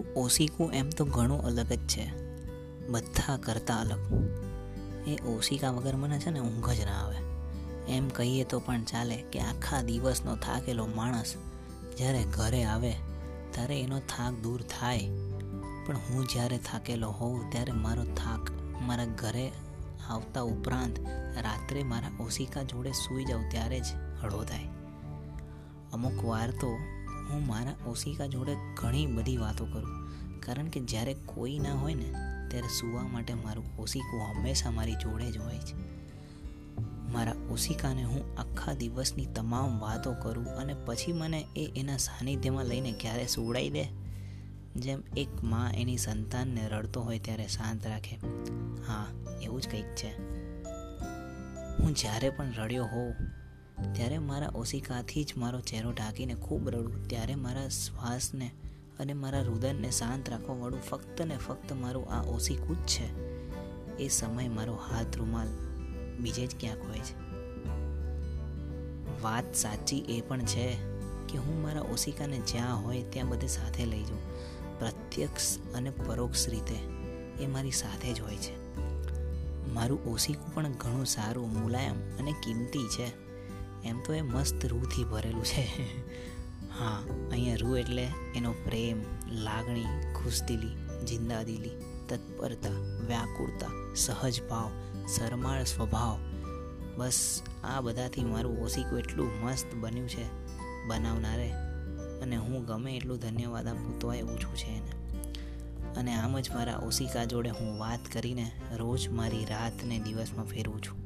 ઓશિકું એમ તો ઘણું અલગ જ છે. બધા કરતાં અલગ. એ ઓશિકા વગર મને છે ને ઊંઘ જ ના આવે. એમ કહીએ તો પણ ચાલે કે આખા દિવસનો થાકેલો માણસ જ્યારે ઘરે આવે, ત્યારે એનો થાક દૂર થાય. પણ હું જ્યારે થાકેલો હોઉં, ત્યારે મારો થાક મારા ઘરે આવતા ઉપરાંત રાત્રે મારા ઓશિકા જોડે સૂઈ જાઉં ત્યારે જ હળવો થાય. અમુક વાર તો હું મારા ઓશિકા જોડે ઘણી બધી વાતો કરું. કારણ કે જ્યારે કોઈ ના હોય ને, ત્યારે સૂવા માટે મારું ઓશિકું હંમેશા મારી જોડે જ હોય છે. મારા ઓશિકાને હું આખા દિવસની તમામ વાતો કરું અને પછી મને એ એના સાનિધ્યમાં લઈને ક્યારે સુવડાવી દે? જેમ એક માં એની સંતાનને રડતો હોય ત્યારે શાંત રાખે. હા, એવું જ કંઈક છે. હું જ્યારે પણ રડ્યો હોઉં ત્યારે મારા ઓશિકાથી જ મારો ચહેરો ઢાંકીને ખૂબ રડું. ત્યારે મારા શ્વાસને અને મારા રુદનને શાંત રાખવાવાળું ફક્ત ને ફક્ત મારું આ ઓશિકું જ છે. એ સમય મારો હાથ રૂમાલ બીજે જ ક્યાંક હોય છે. વાત સાચી એ પણ છે કે હું મારા ઓશિકાને જ્યાં હોય ત્યાં બધે સાથે લઈ જાઉં. પ્રત્યક્ષ અને પરોક્ષ રીતે એ મારી સાથે જ હોય છે. મારું ઓશિકું પણ ઘણું સારું, મુલાયમ અને કિંમતી છે. એમ તો એ મસ્ત રૂહથી ભરેલું છે. હા, અહીંયા રૂ એટલે એનો પ્રેમ, લાગણી, ખુશદિલી, જિંદાદિલી, તત્પરતા, વ્યાકુળતા, સહજ ભાવ, શરમાળ સ્વભાવ. બસ આ બધાથી મારું ઓશિકું એટલું મસ્ત બન્યું છે બનાવનારે. અને હું ગમે એટલું ધન્યવાદ આપું તો એ ઓછું છે એને. અને આમ જ મારા ઓશિકા જોડે હું વાત કરીને રોજ મારી રાતને દિવસમાં ફેરવું છું.